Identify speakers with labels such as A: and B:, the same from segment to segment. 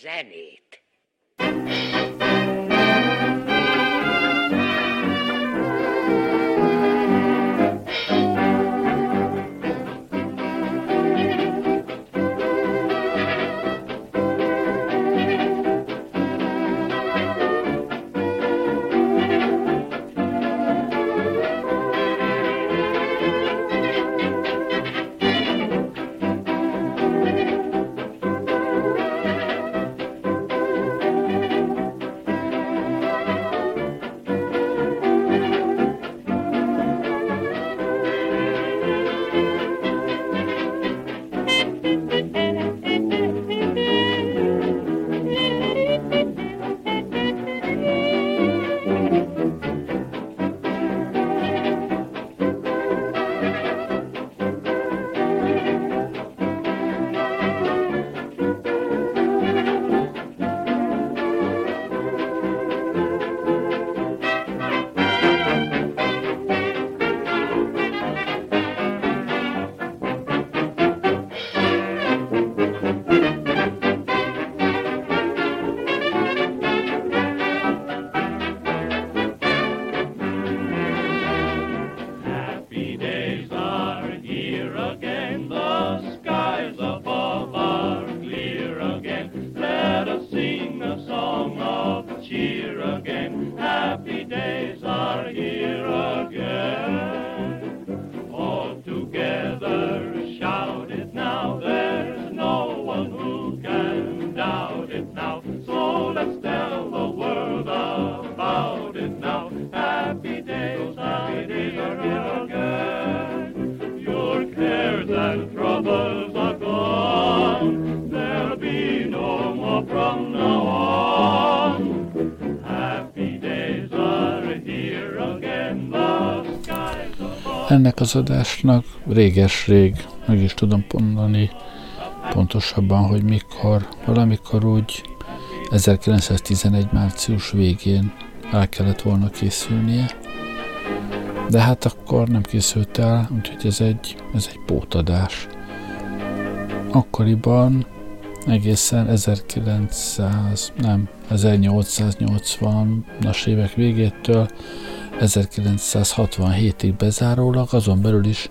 A: zenét.
B: Ennek az adásnak réges-rég meg is tudom mondani pontosabban, hogy mikor, valamikor úgy 1911 március végén el kellett volna készülnie, de hát akkor nem készült el, úgyhogy ez egy, ez egy pótadás. Akkoriban egészen 1900, nem, 1880-as évek végétől 1967-ig bezárólag, azon belül is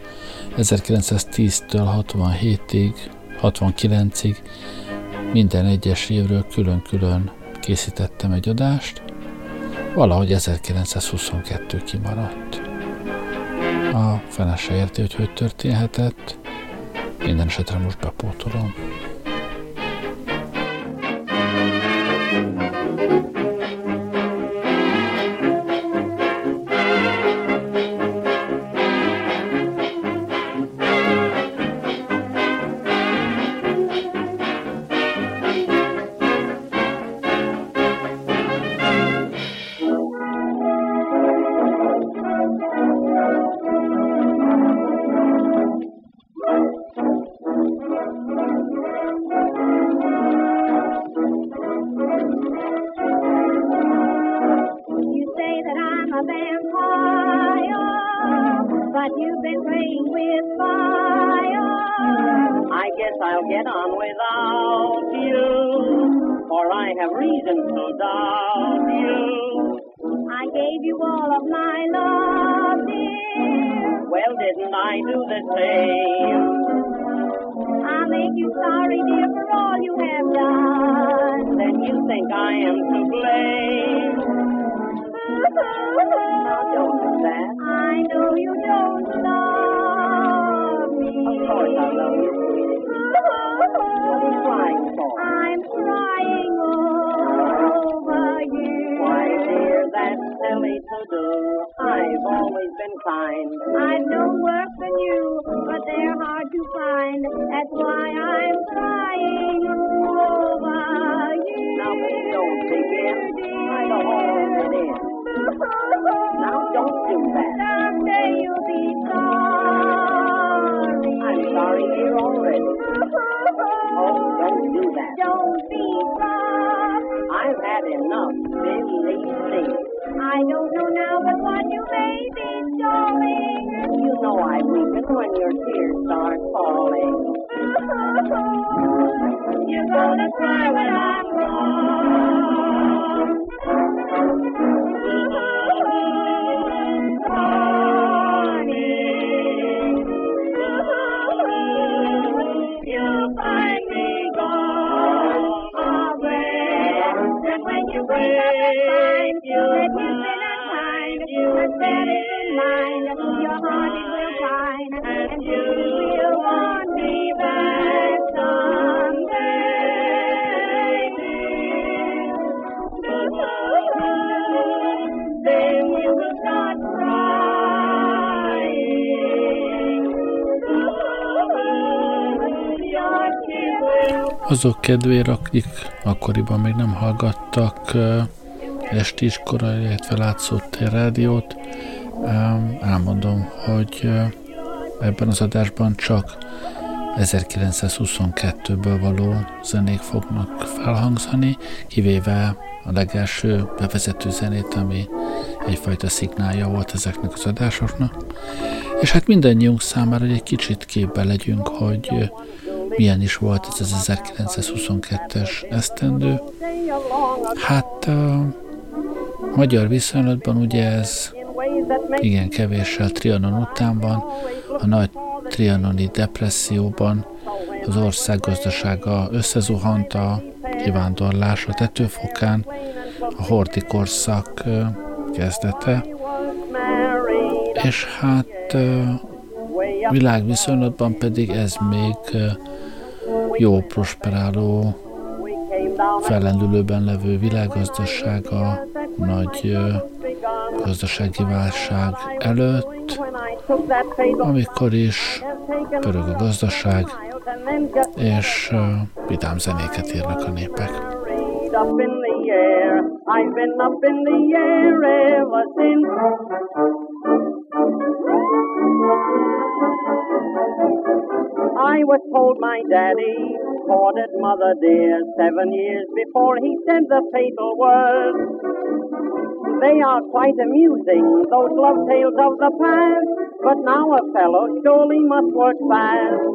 B: 1910-től 67-ig, 69-ig minden egyes évről külön-külön készítettem egy adást, valahogy 1922 kimaradt. A fene se érti, hogy hogy történhetett, minden esetre most bepótolom.
C: I guess I'll get on without you, for I have reason to doubt you.
D: I gave you all of my love, dear.
C: Well, didn't I do the same?
D: I'll make you sorry, dear, for all you have done.
C: Then you think I am to blame. Now, don't do that.
D: I know you don't love me.
C: Of course I love you. What are you crying for?
D: I'm crying over you.
C: Why, dear, that's silly to do. I've always been kind.
D: I've no work than you, but they're hard to find. That's why I'm crying over you.
C: Now, please don't begin. I all it is. Now, don't do that.
D: Someday you'll be sorry.
C: I'm sorry here already. oh, don't do that.
D: Don't be rough.
C: I've had enough. Believe me.
D: I don't know now but what you may be darling.
C: You know I weep when your tears start falling.
D: You're gonna cry when I'm gone.
C: Break your
D: that you've been unkind, and bear it in mind, your heart it will find, and you will want
B: Azok kedvére, akik akkoriban még nem hallgattak ö, esti iskola, illetve látszott rádiót, elmondom, hogy ö, ebben az adásban csak 1922-ből való zenék fognak felhangzani, kivéve a legelső bevezető zenét, ami egyfajta szignálja volt ezeknek az adásoknak. És hát mindannyiunk számára, hogy egy kicsit képbe legyünk, hogy milyen is volt ez az 1922-es esztendő. Hát a magyar viszonylatban ugye ez igen kevéssel Trianon után van, a nagy trianoni depresszióban az ország gazdasága összezuhant a kivándorlás a tetőfokán, a horti korszak kezdete, és hát világviszonylatban pedig ez még jó prosperáló, fellendülőben levő világgazdaság a nagy gazdasági válság előtt, amikor is pörög a gazdaság, és vidám zenéket írnak a népek.
C: I've been up in the air ever since. Was told my daddy courted mother dear seven years before he said the fatal words. They are quite amusing, those love tales of the past, but now a fellow surely must work fast.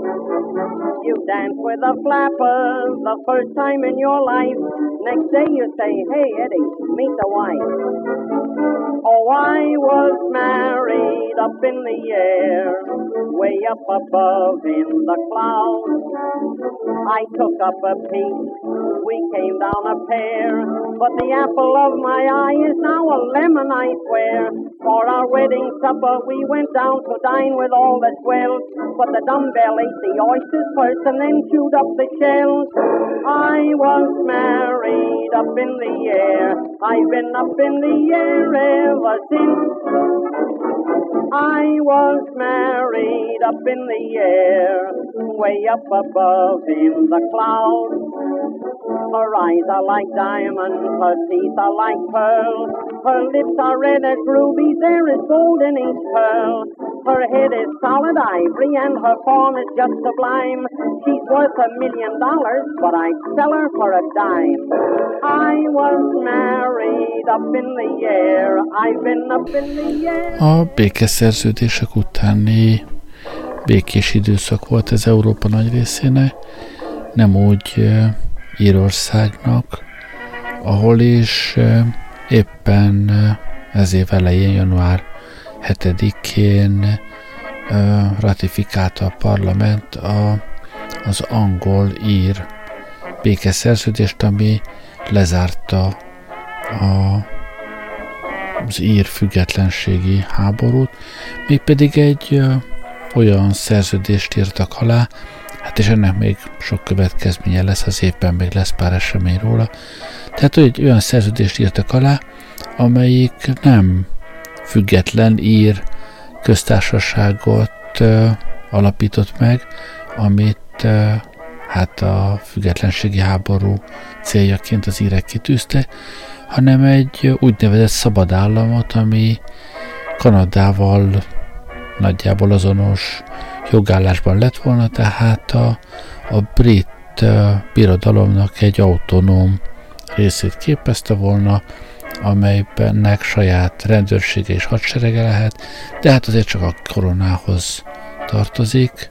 C: You dance with a flapper the first time in your life. Next day you say, hey Eddie, meet the wife. Oh, I was married up in the air, way up above in the clouds. I took up a piece, we came down a pair, but the apple of my eye is now a lemon, I swear. For our wedding supper, we went down to dine with all the swells, but the dumbbell ate the oysters first and then chewed up the shells. I was married up in the air, I've been up in the air ever since. I was married up in the air, way up above in the clouds. Her eyes are like diamonds, her teeth are like pearls. Her lips are red as rubies, there is gold in each pearl. Her head is solid ivory and her form is just sublime. She's worth a million dollars, but I'd sell her for a dime. I was married up in the air, I've been up in the air.
B: A békeszerződések utáni békés időszak volt ez Európa nagy részének, nem úgy eh, Írországnak, ahol is éppen ez év elején, január 7-én eh, ratifikálta a parlament a, az angol-ír békeszerződést, ami lezárta a, az ír függetlenségi háborút, mégpedig egy olyan szerződést írtak alá, és ennek még sok következménye lesz, az évben még lesz pár esemény róla. Tehát egy olyan szerződést írtak alá, amelyik nem független ír köztársaságot ö, alapított meg, amit ö, hát a függetlenségi háború céljaként az írek kitűzte, hanem egy úgynevezett szabad államot, ami Kanadával nagyjából azonos jogállásban lett volna, tehát a, a brit birodalomnak egy autonóm részét képezte volna, amelybennek saját rendőrsége és hadserege lehet, de hát azért csak a koronához tartozik.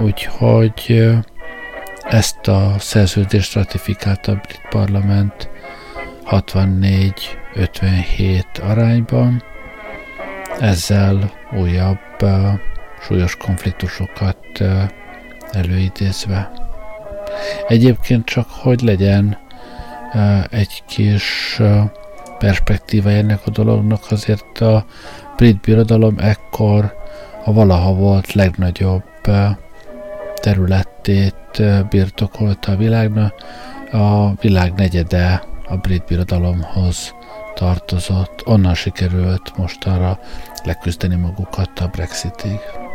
B: Úgyhogy ezt a szerződést ratifikálta a brit parlament 64-57 arányban, ezzel újabb uh, súlyos konfliktusokat uh, előidézve. Egyébként csak hogy legyen egy kis perspektíva ennek a dolognak, azért a brit birodalom ekkor a valaha volt legnagyobb területét birtokolta a világnak, a világ negyede a brit birodalomhoz tartozott, onnan sikerült mostanra leküzdeni magukat a Brexitig.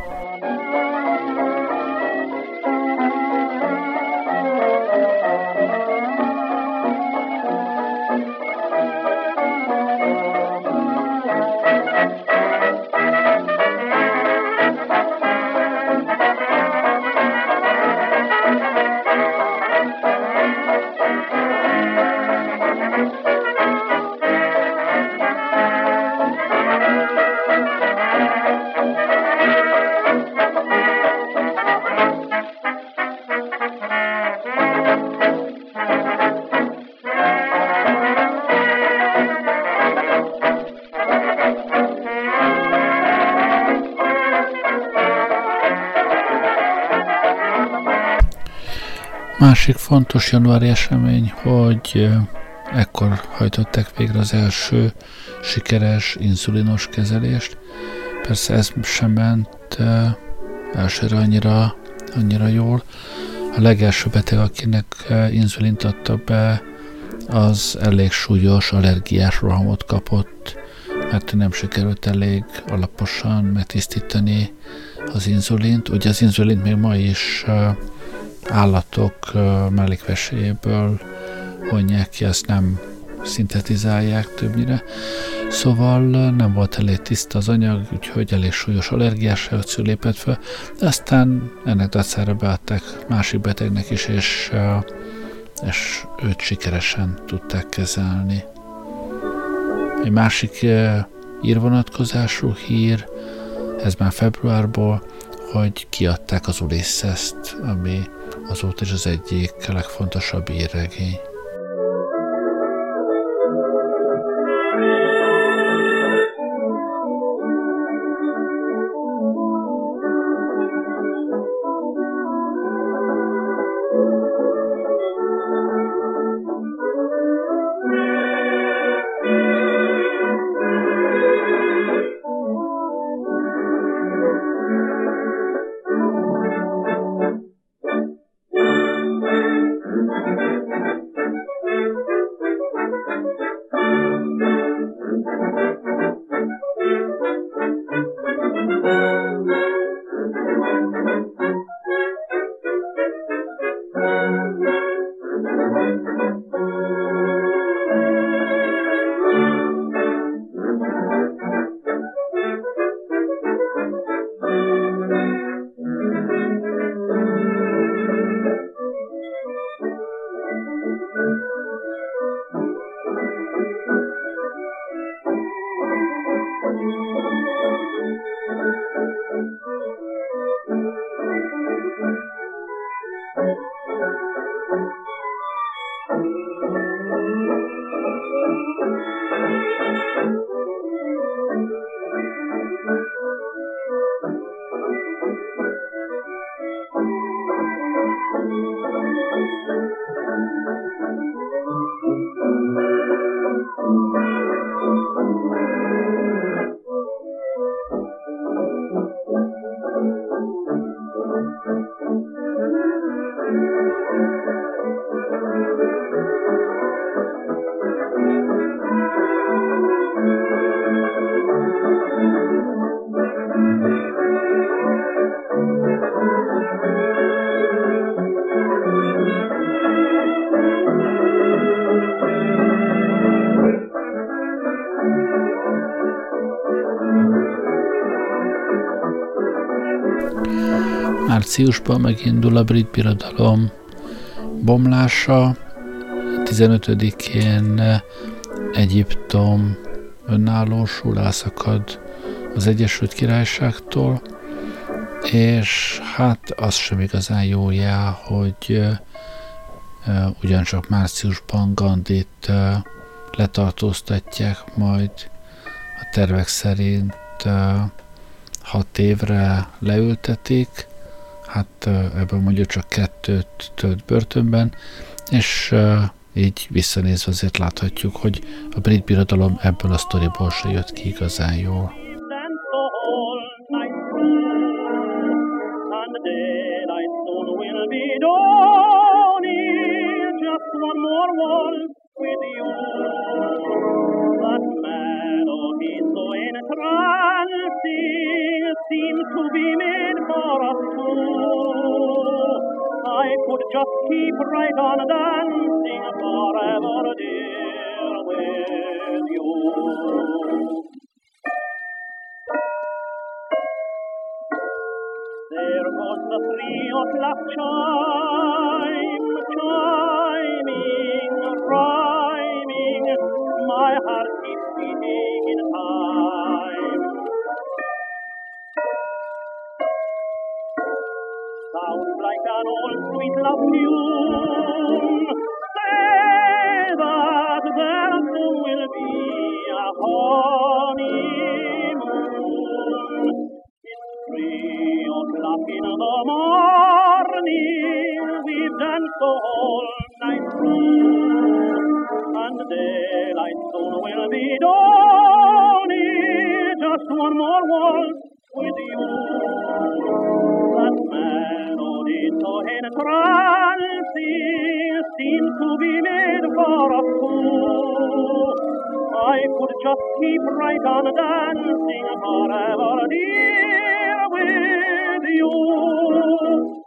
B: Másik fontos januári esemény, hogy ekkor hajtották végre az első sikeres inzulinos kezelést. Persze ez sem ment elsőre annyira, annyira jól. A legelső beteg, akinek inzulint adtak be, az elég súlyos allergiás rohamot kapott, mert nem sikerült elég alaposan megtisztítani az inzulint. Ugye az inzulint még ma is állatok mellékveséjéből vonják ki, ezt nem szintetizálják többnyire. Szóval nem volt elég tiszta az anyag, úgyhogy elég súlyos allergiás reakció lépett fel, de aztán ennek dacára beadták másik betegnek is, és, és őt sikeresen tudták kezelni. Egy másik írvonatkozású hír, ez már februárból, hogy kiadták az Ulyssest, ami azóta is az egyik legfontosabb írregény. Márciusban megindul a brit birodalom bomlása, 15-én Egyiptom önállósul, elszakad az Egyesült Királyságtól, és hát az sem igazán jó jel, hogy uh, ugyancsak márciusban Gandit letartóztatják, majd. A tervek szerint hat évre leültetik, hát ebből mondjuk csak kettőt tölt börtönben, és
E: így visszanézve azért láthatjuk, hogy a brit birodalom ebből a sztoriból se jött ki igazán jól. Seems to be made for us two. I could just keep right on dancing forever, dear, with you. There goes the three o'clock chime, chiming, rhyming. My heart keeps beating Sweet love tune. Say that there will be a honeymoon. It's three o'clock in the morning. We've danced all night through, and daylight soon will be dawning. Just one more waltz with you. Melody seems to be made for a fool. I could just keep right on dancing forever, dear, with you.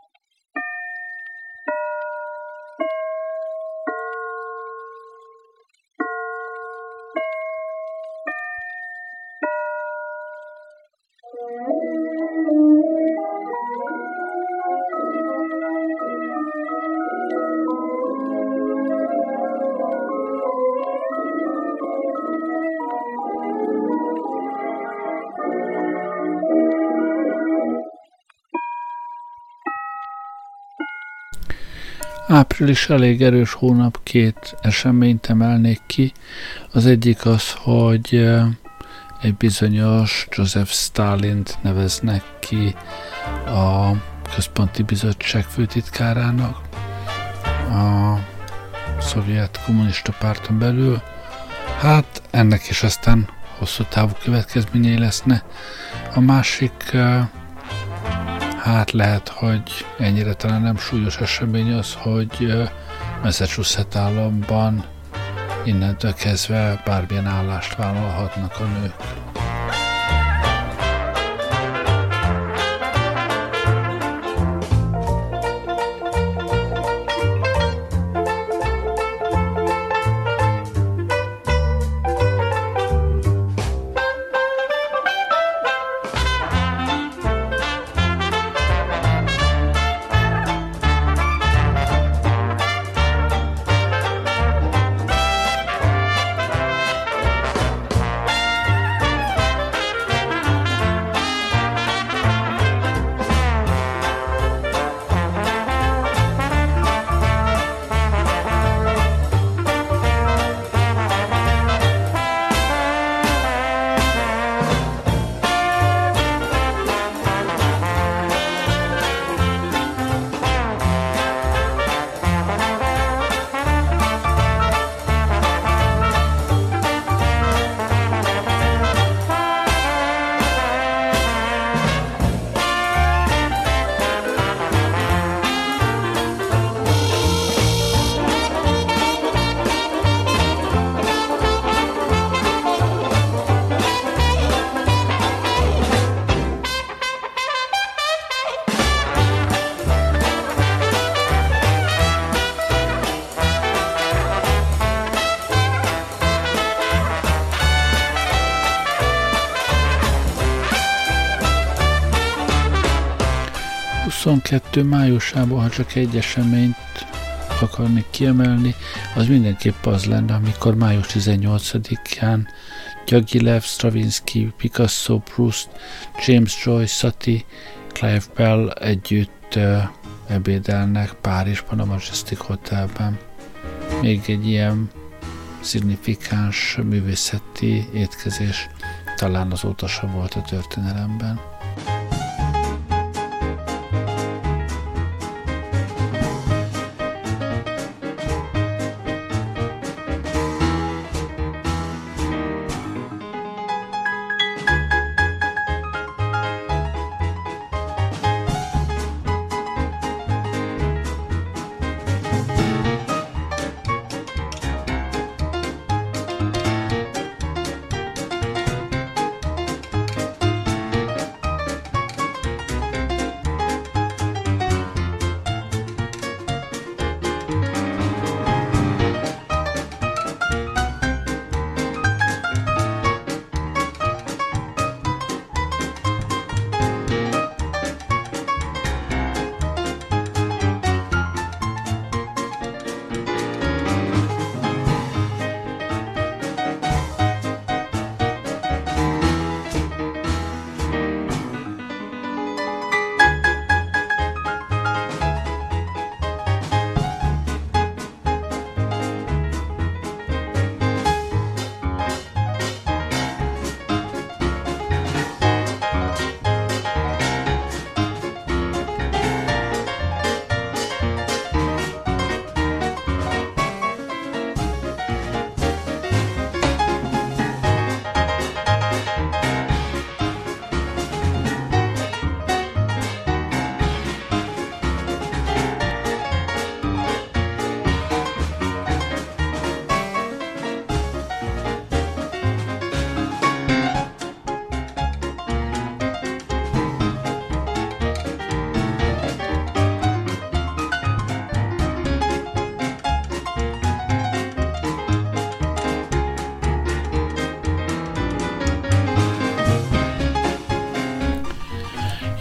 E: Április elég erős hónap, két eseményt emelnék ki. Az egyik az, hogy egy bizonyos Joseph Stalint neveznek ki a Központi Bizottság főtitkárának a szovjet kommunista párton belül. Hát ennek is aztán hosszú távú következményei leszne. A másik Hát lehet, hogy ennyire talán nem súlyos esemény az, hogy Massachusetts államban innentől kezdve bármilyen állást vállalhatnak a nők. Májusában, ha csak egy eseményt akarnék kiemelni, az mindenképp az lenne, amikor május 18-án Gyagilev, Stravinsky, Picasso, Proust, James Joyce, Sati, Clive Bell együtt ebédelnek Párizsban, a Majestic Hotelben. Még egy ilyen szignifikáns művészeti étkezés talán azóta sem volt a történelemben.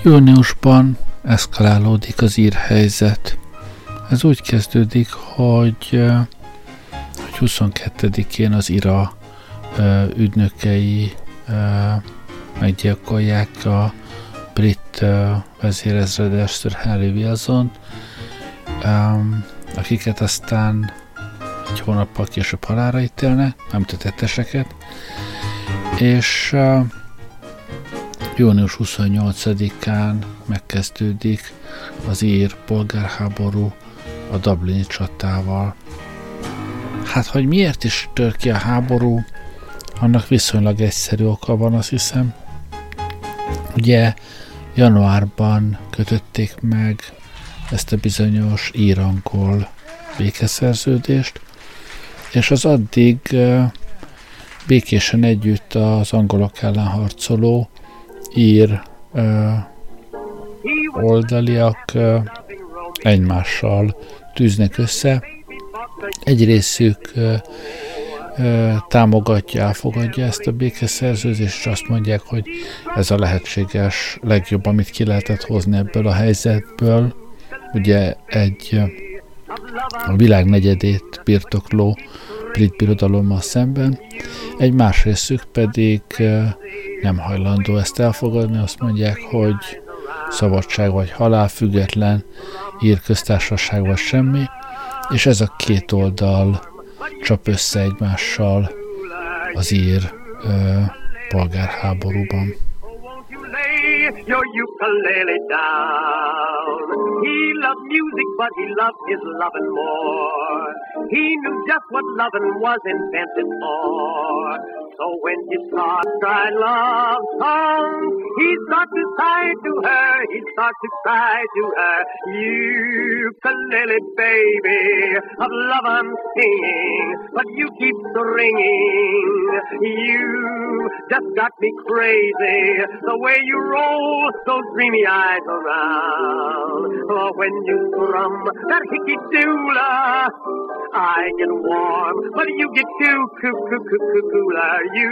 B: Júniusban eszkalálódik az írhelyzet. Ez úgy kezdődik, hogy, hogy 22-én az IRA ügynökei meggyilkolják a brit vezérezredes Sir Henry Wilson, akiket aztán egy hónappal később halára ítélnek, nem tetteseket, és június 28-án megkezdődik az ír polgárháború a Dublini csatával. Hát, hogy miért is tör ki a háború, annak viszonylag egyszerű oka van, azt hiszem. Ugye januárban kötötték meg ezt a bizonyos írankol békeszerződést, és az addig békésen együtt az angolok ellen harcoló ír oldaliak egymással tűznek össze. Egy részük támogatja, elfogadja ezt a békeszerződést, és azt mondják, hogy ez a lehetséges legjobb, amit ki lehetett hozni ebből a helyzetből. Ugye egy a világ negyedét birtokló brit birodalommal szemben, egy más pedig nem hajlandó ezt elfogadni, azt mondják, hogy szabadság vagy halál, független ír köztársaság vagy semmi, és ez a két oldal csap össze egymással az ír ö, polgárháborúban. Your ukulele down. He loved music, but he loved his loving more. He knew just what loving was invented for. So when he you start crying love songs, he start to sigh to her, he start to cry to her. You ukulele baby, of love I'm singing, but you keep ringing. You just got me crazy, the way you roll those dreamy eyes around. Oh, when you strum that hickey doola, I get warm, but you get too coo coo coo coo cooler. You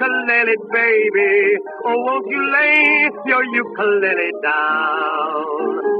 B: ukulele baby, oh won't you lay your ukulele down?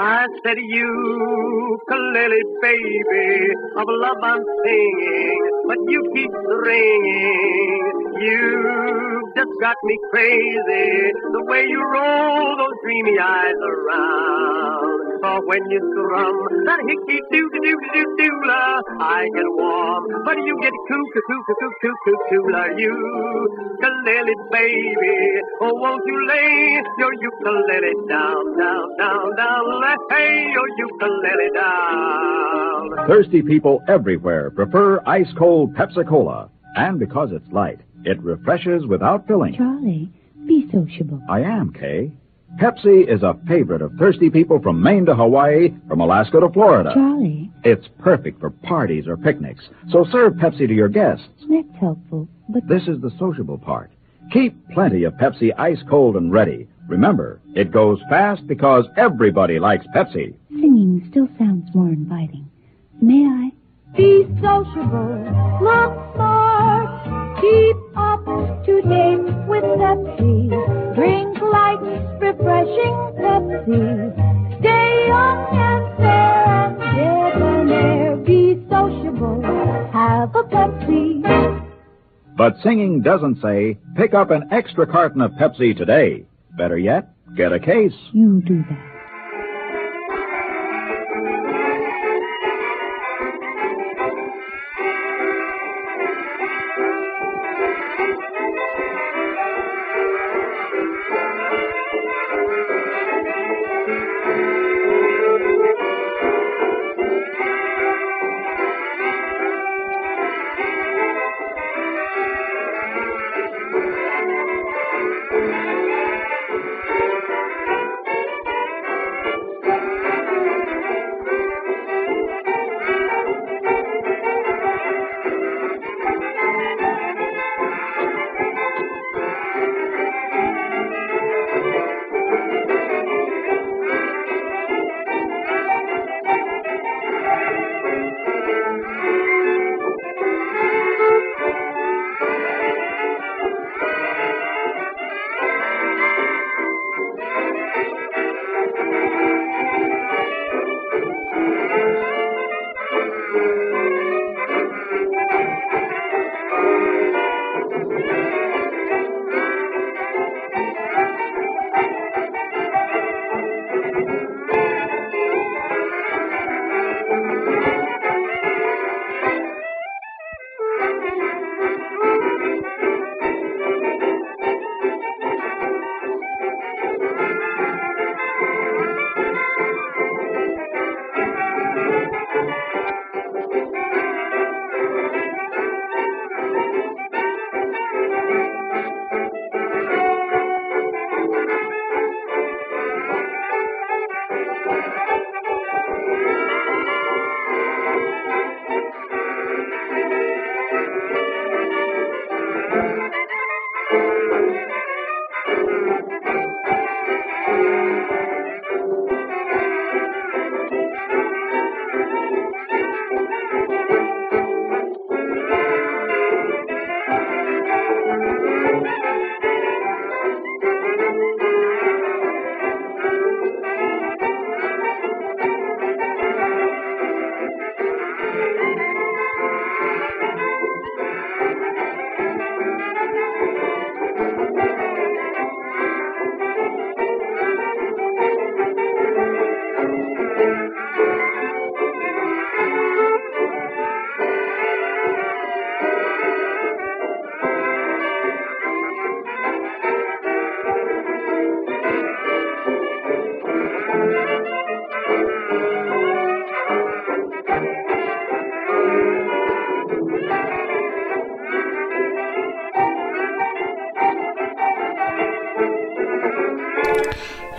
B: I said, you, ukulele baby, of love I'm singing, but you keep ringing. You've just got me crazy, the way you roll those dreamy eyes around for when it's rum. That hickey doo doo doo doo doo. I get warm, but you get coo coo coo coo coo coo coo la. Ukulele baby, oh won't you lay your ukulele down, down, down, down? Lay your ukulele down.
F: Thirsty people everywhere prefer ice cold Pepsi Cola, and because it's light, it refreshes without filling.
G: Charlie, be sociable.
F: I am, Kay. Pepsi is a favorite of thirsty people from Maine to Hawaii, from Alaska to Florida.
G: Charlie,
F: It's perfect for parties or picnics, so serve Pepsi to your guests.
G: that's helpful, but
F: This is the sociable part. Keep plenty of Pepsi ice cold and ready. Remember, it goes fast because everybody likes Pepsi.
G: singing still sounds more inviting. May I? Be sociable, look smart, keep up to date with Pepsi. Drink light, refreshing Pepsi. Stay young and fair and debonair. Be sociable, have a Pepsi.
F: But singing doesn't say, pick up an extra carton of Pepsi today. Better yet, get a case.
G: You do that.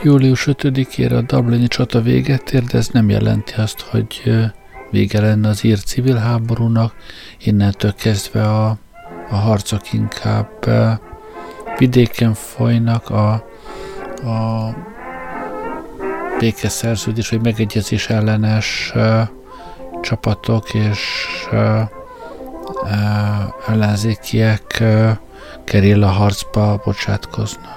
B: Július 5-ére a Dublini csata véget ér, de ez nem jelenti azt, hogy vége lenne az ír civil háborúnak. Innentől kezdve a, a harcok inkább vidéken folynak, a, a békeszerződés vagy megegyezés ellenes csapatok és ellenzékiek gerilla harcba bocsátkoznak.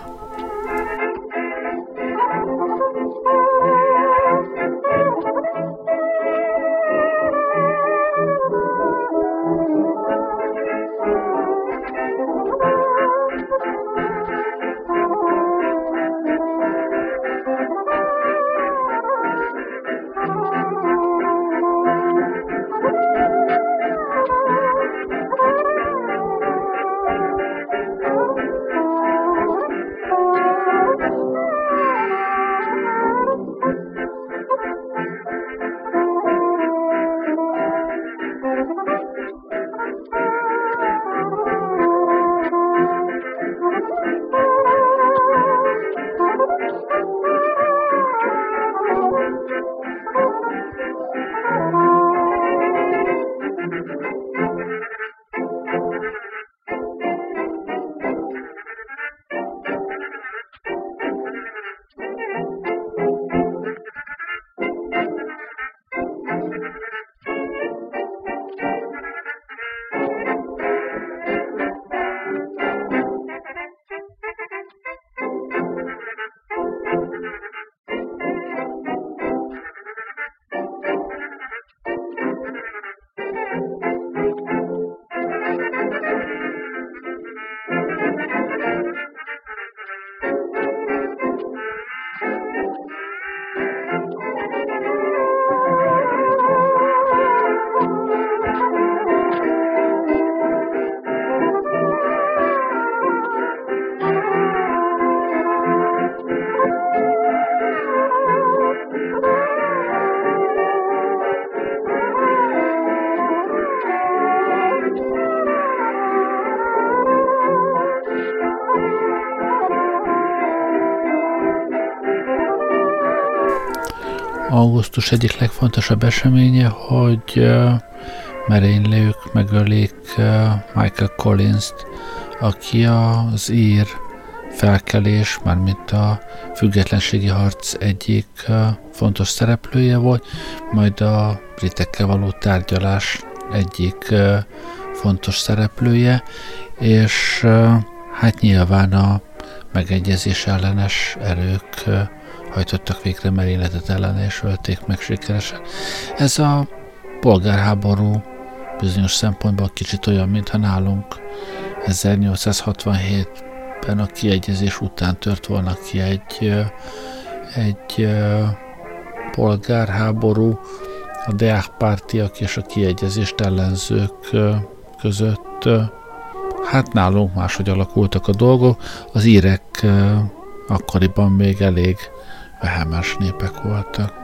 B: Augusztus egyik legfontosabb eseménye, hogy merénylők megölik Michael Collins-t, aki az ír felkelés, mármint a függetlenségi harc egyik fontos szereplője volt, majd a britekkel való tárgyalás egyik fontos szereplője, és hát nyilván a megegyezés ellenes erők hajtottak végre merényletet ellen, és ölték meg sikeresen. Ez a polgárháború bizonyos szempontból kicsit olyan, mintha nálunk 1867-ben a kiegyezés után tört volna ki egy, egy polgárháború, a Deák pártiak és a kiegyezést ellenzők között hát nálunk máshogy alakultak a dolgok. Az írek akkoriban még elég vehemes népek voltak.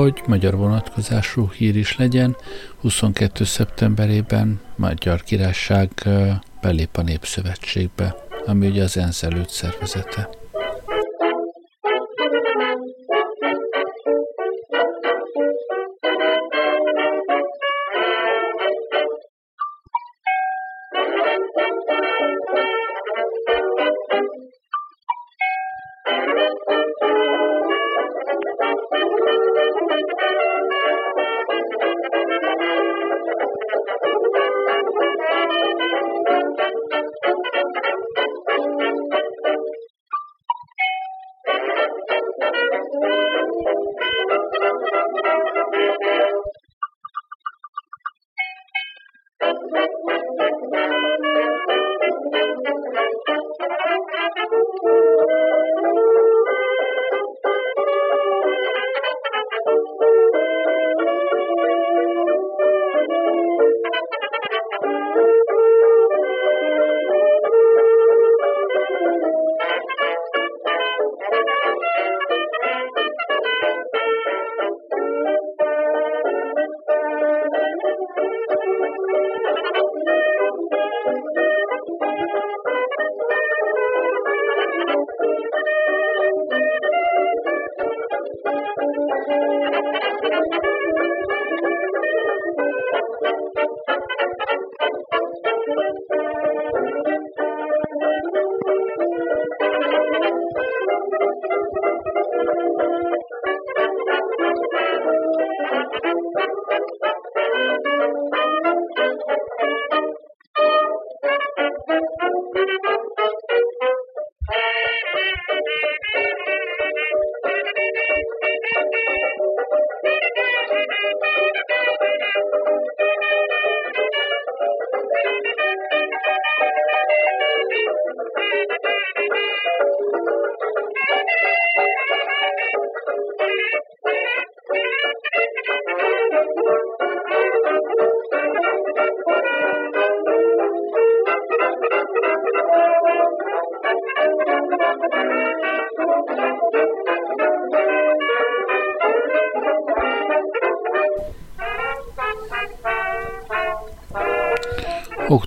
B: Hogy magyar vonatkozású hír is legyen. 22. szeptemberében Magyar Királyság belép a Népszövetségbe, ami ugye az ENSZ előtt szervezete.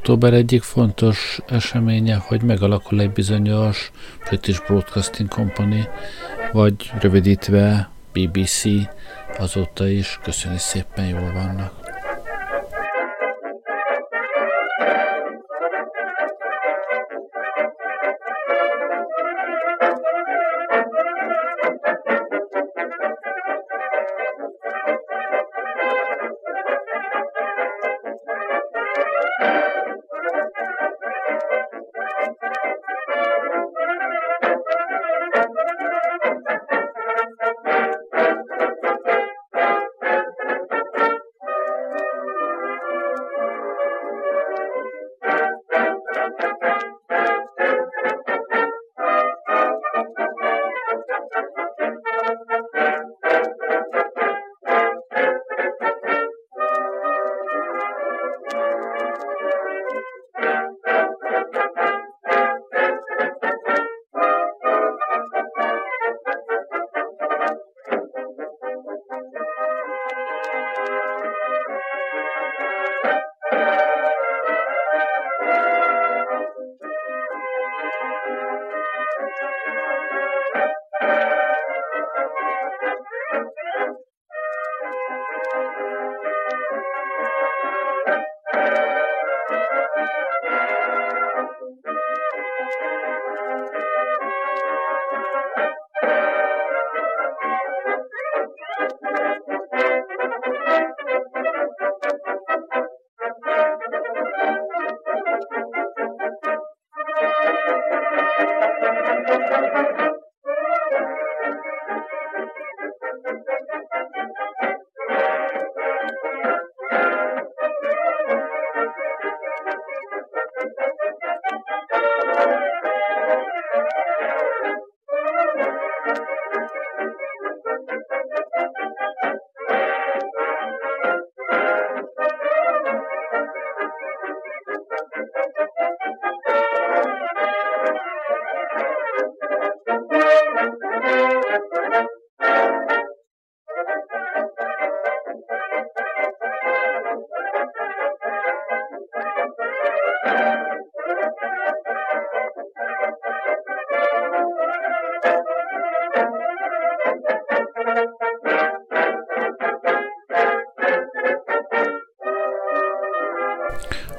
B: Október egyik fontos eseménye, hogy megalakul egy bizonyos British Broadcasting Company, vagy rövidítve BBC azóta is, köszöni szépen jól vannak.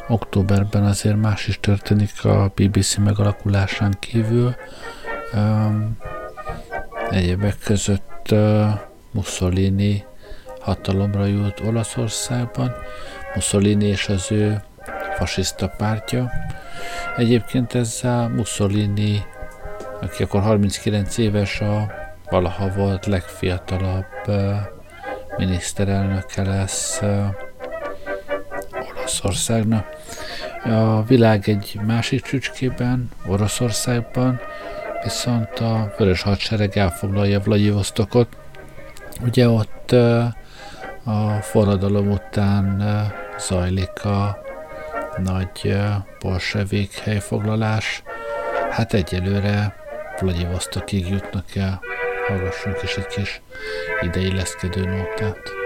B: Októberben azért más is történik a BBC megalakulásán kívül. Um, egyébek között uh, Mussolini hatalomra jut Olaszországban, Mussolini és az ő fasiszta pártja. Egyébként ezzel Mussolini, aki akkor 39 éves, a valaha volt legfiatalabb uh, miniszterelnöke lesz uh, Olaszországnak. A világ egy másik csücskében, Oroszországban, viszont a Vörös Hadsereg elfoglalja Vladivostokot. Ugye ott a forradalom után zajlik a nagy bolsevik helyfoglalás. Hát egyelőre Vladivostokig jutnak el. Hallgassunk is egy kis ideilleszkedő nótát.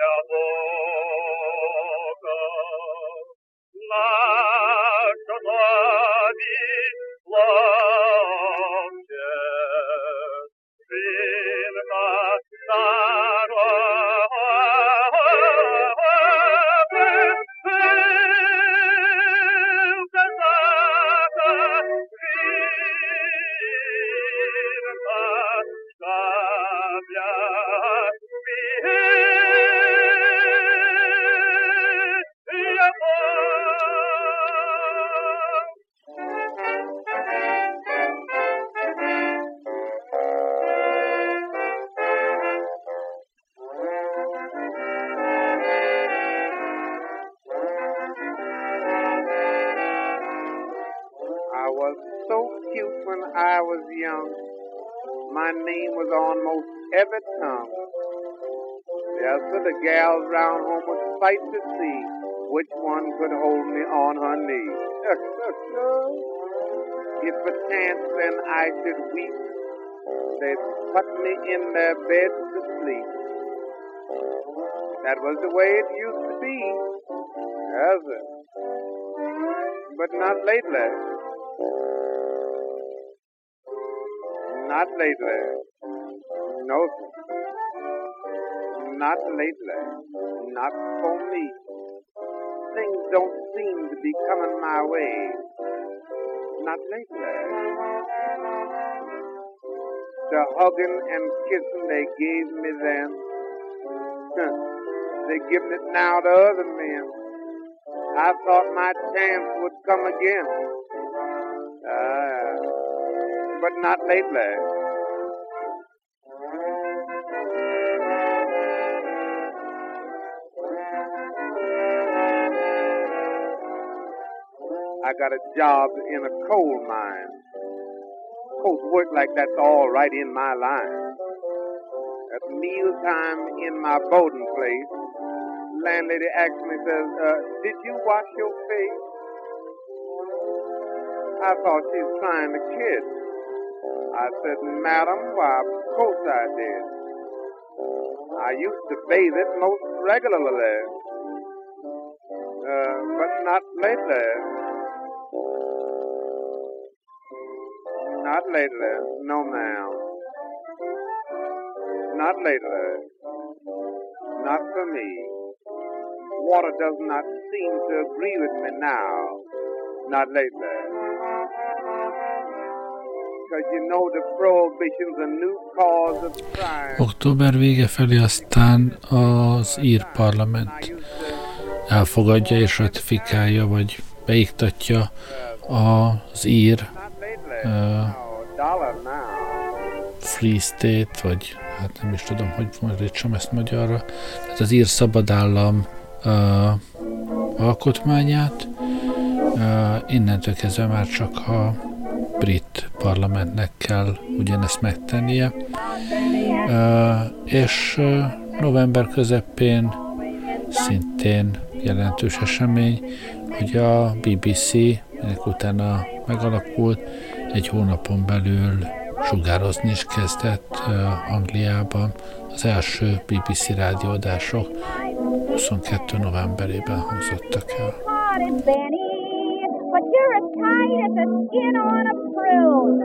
H: Ya, gals round home would fight to see which one could hold me on her knee. if perchance then I should weep, they'd put me in their beds to sleep. That was the way it used to be. Yes, sir. But not lately. Not lately. No, sir. Not lately. Not for me. Things don't seem to be coming my way. Not lately. The hugging and kissing they gave me then, they're giving it now to other men. I thought my chance would come again. Ah, but not lately. I got a job in a coal mine. Coast work like that's all right in my line. At mealtime in my boarding place, landlady asked me, says, uh, did you wash your face? I thought she was trying to kid. I said, madam, why, of course I did. I used to bathe it most regularly, uh, but not lately. Not lately, no ma'am. Not lately. Not for me. Water does not seem to agree with me now. Not lately. You know the prohibition's a new cause of crime.
B: Október vége felé aztán az ír parlament elfogadja és ratifikálja, vagy beiktatja az ír. Uh. Free State, vagy hát nem is tudom, hogy fordítsam ezt magyarra, tehát az ír szabadállam uh, alkotmányát, uh, innentől kezdve már csak a brit parlamentnek kell ugyanezt megtennie, uh, és uh, november közepén szintén jelentős esemény, hogy a BBC, ennek utána megalakult, egy hónapon belül sugározni is kezdett Angliában. Az első BBC rádióadások 22. novemberében hangzottak el.
D: hearted, Benny, but you're as tight as the skin on a prune.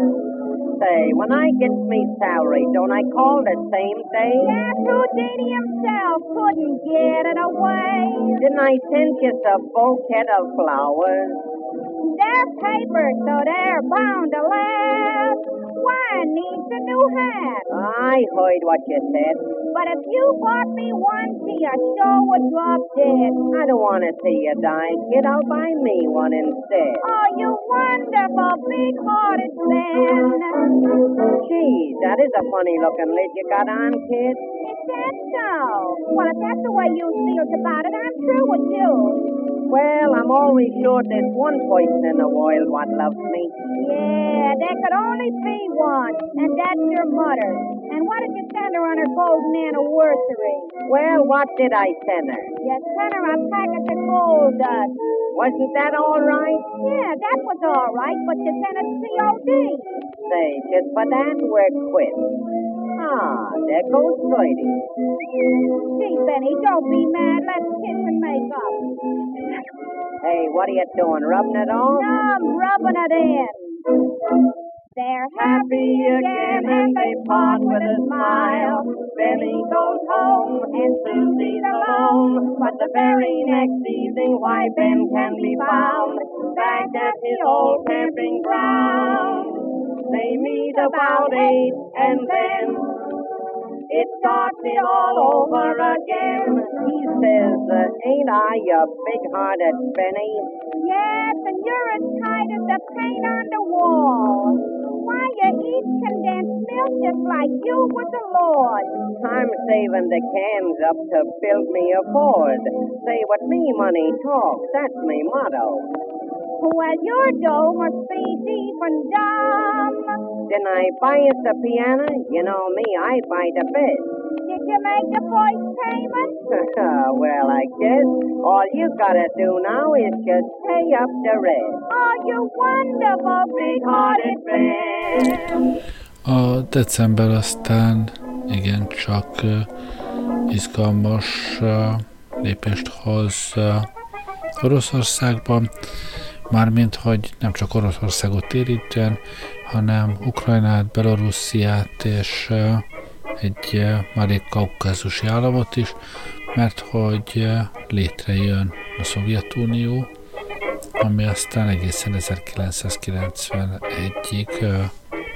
C: Say, when I get me salary, don't I call the same day?
D: Yes, Houdini himself couldn't get it away.
C: Didn't I send you a bouquet of flowers?
D: They're paper, so they're bound to last. Wine needs a new hat.
C: I heard what you said.
D: But if you bought me one, see, I sure would drop dead.
C: I don't want to see you die, kid. I'll buy me one instead.
D: Oh, you wonderful, big-hearted man.
C: Geez, that is a funny looking lid you got on, kid.
D: Is that so? Well, if that's the way you feel about it, I'm through with you.
C: Well, I'm always sure there's one person in the world what loves me.
D: Yeah, there could only be one, and that's your mother. And what did you send her on her golden anniversary?
C: Well, what did I send her?
D: You sent her a package of gold dust.
C: Wasn't that all right?
D: Yeah, that was all right, but you sent it COD.
C: Say, just for that, we're quit. Ah, there goes Friday.
D: Gee, Benny, don't be mad. Let's kiss and make up.
C: Hey, what are you doing, rubbing it on?
D: No, I'm rubbing it in. They're happy again and they part with a smile. Benny goes home and Susie's alone. But the very next evening, why Ben can be found back at his old camping ground. They meet about eight and then it starts it all over again.
C: He says, uh, ain't I a big-hearted Benny?
D: Yes, and you're as tight as the paint on the wall. Why, you eat condensed milk just like you was a lord.
C: I'm saving the cans up to build me a Ford. Say what me money talks, that's me motto.
D: Well, your dough must be deep and dumb.
C: Didn't I buy us the piano? You know me, I buy the bed.
D: Did you make the first payment?
C: well, I guess all you gotta do now is just pay up the rest.
D: Oh, you wonderful big-hearted man.
B: A december aztán igen csak uh, izgalmas uh, lépést hoz uh, Oroszországban, mármint hogy nem csak Oroszországot érintően, hanem Ukrajnát, Belorussziát és egy marék kaukázusi államot is, mert hogy létrejön a Szovjetunió, ami aztán egészen 1991-ig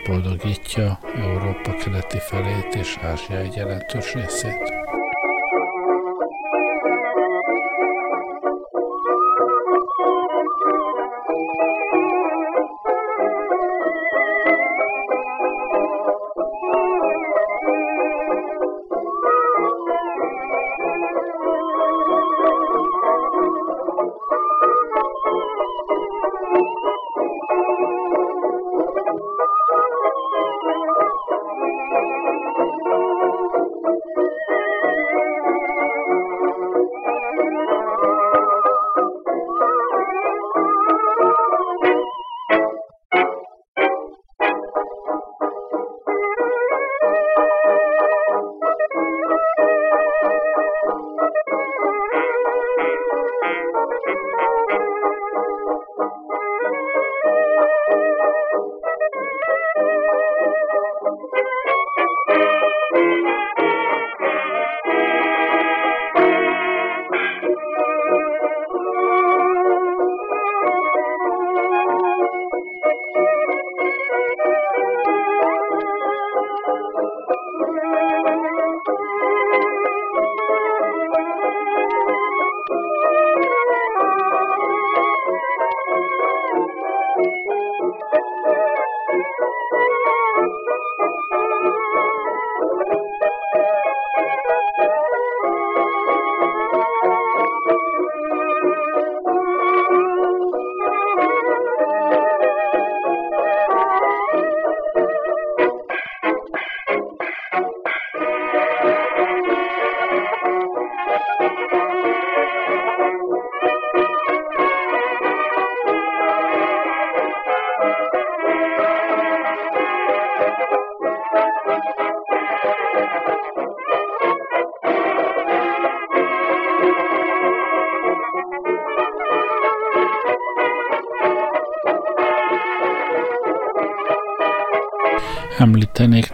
B: boldogítja Európa keleti felét és Ázsia egy jelentős részét.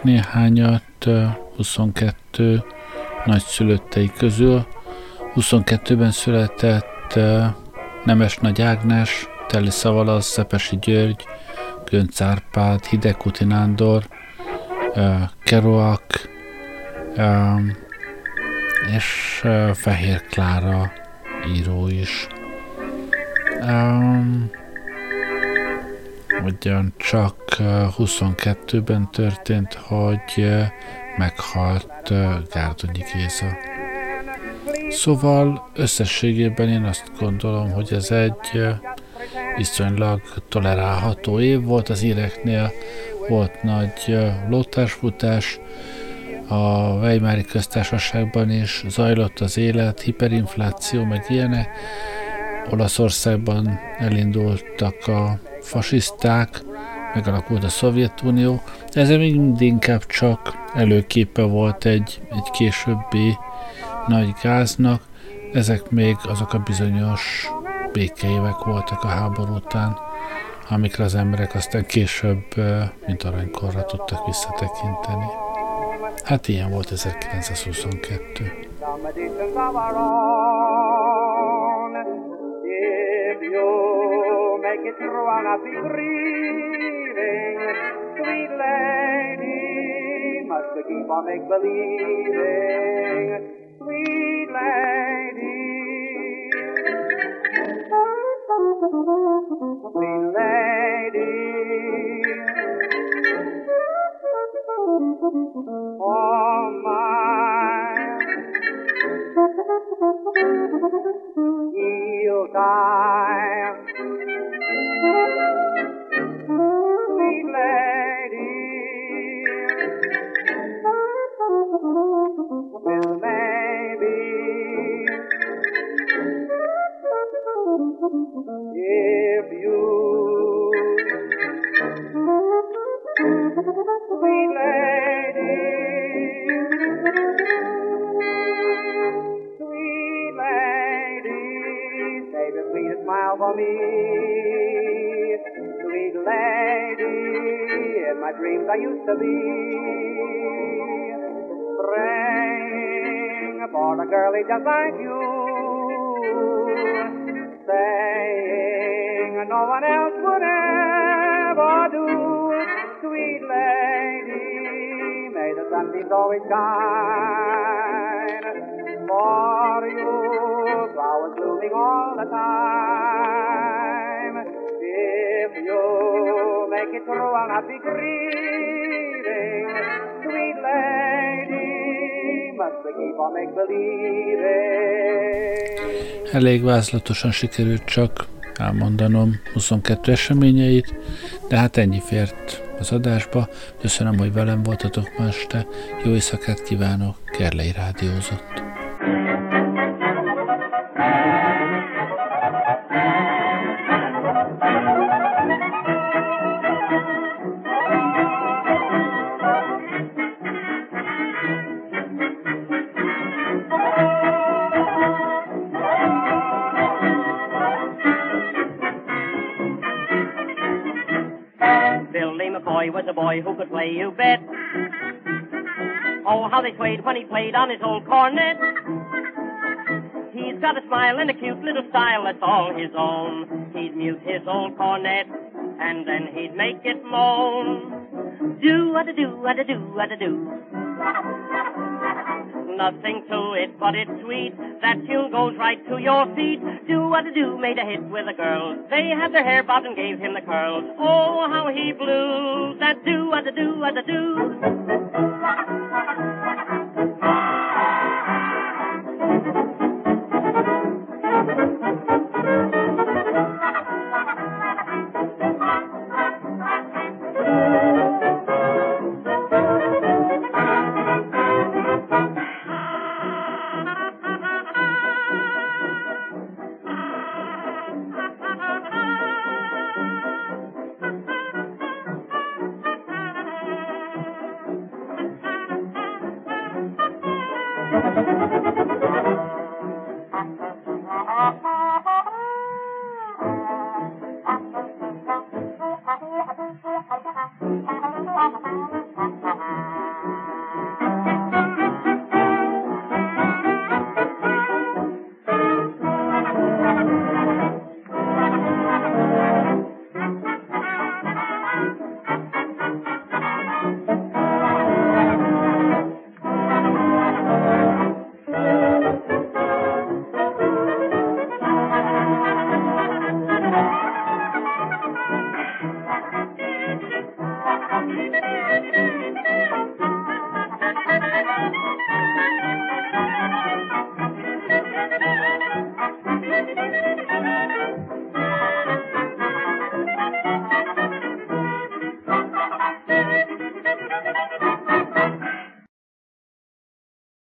B: Néhányat 22 nagyszülöttei közül. 22-ben született Nemes Nagy Ágnes, Teli Szavalasz, Szepesi György, Gönc Árpád, Hidekuti Nándor, Kerouac és Fehér Klára író is. Um, ugyan csak 22-ben történt, hogy meghalt Gárdonyi Géza. Szóval összességében én azt gondolom, hogy ez egy viszonylag tolerálható év volt az íreknél, volt nagy lótásfutás, a Weimári köztársaságban is zajlott az élet, hiperinfláció, meg ilyenek. Olaszországban elindultak a fasiszták, megalakult a Szovjetunió, ez még inkább csak előképe volt egy, egy későbbi nagy gáznak. Ezek még azok a bizonyos békeévek voltak a háború után, amikre az emberek aztán később, mint aranykorra tudtak visszatekinteni. Hát ilyen volt 1922. I'll not be grieving. Sweet lady, must we keep on make believing? Sweet lady, sweet lady. Oh my,
I: Heal time. Sweet lady. Well, maybe. Yeah. Be praying for a girlie just like you, saying no one else would ever do. Sweet lady, may the sunbeams always shine for you, flowers blooming all the time. If you make it through, I'll not be make believing?
B: Elég vázlatosan sikerült csak elmondanom 22 eseményeit, de hát ennyi fért az adásba. Köszönöm, hogy velem voltatok ma este. Jó éjszakát kívánok, Kerlei Rádiózott.
J: You bet. Oh, how they swayed when he played on his old cornet. He's got a smile and a cute little style that's all his own. He'd mute his old cornet, and then he'd make it moan. Do what a do, what a do, what a do. Nothing to it, but it's sweet. That tune goes right to your feet. Do what a do made a hit with the girls. They had their hair bobbed and gave him the curls. Oh, how he blew. That do what a do, what a do.